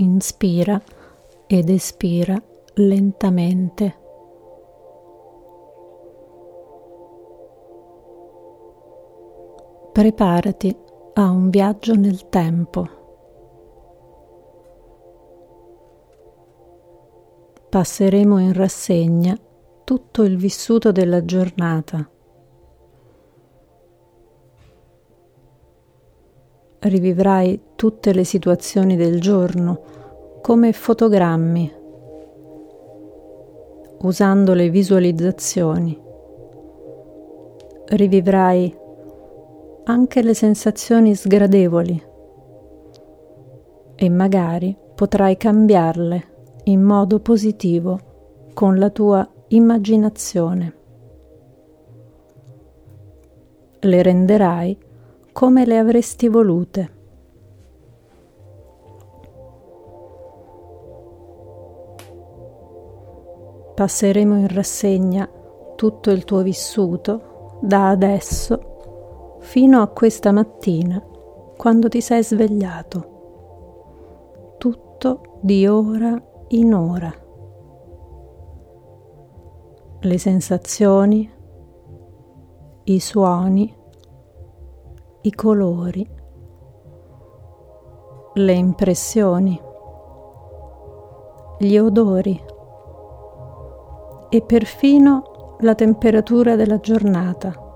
Inspira ed espira lentamente. Preparati a un viaggio nel tempo. Passeremo in rassegna tutto il vissuto della giornata. Rivivrai tutte le situazioni del giorno come fotogrammi, usando le visualizzazioni. Rivivrai anche le sensazioni sgradevoli e magari potrai cambiarle in modo positivo con la tua immaginazione. Le renderai come le avresti volute. Passeremo in rassegna tutto il tuo vissuto da adesso fino a questa mattina, quando ti sei svegliato. Tutto di ora in ora. Le sensazioni, i suoni, i colori, le impressioni, gli odori e perfino la temperatura della giornata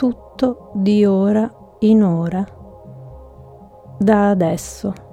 tutto di ora in ora, da adesso.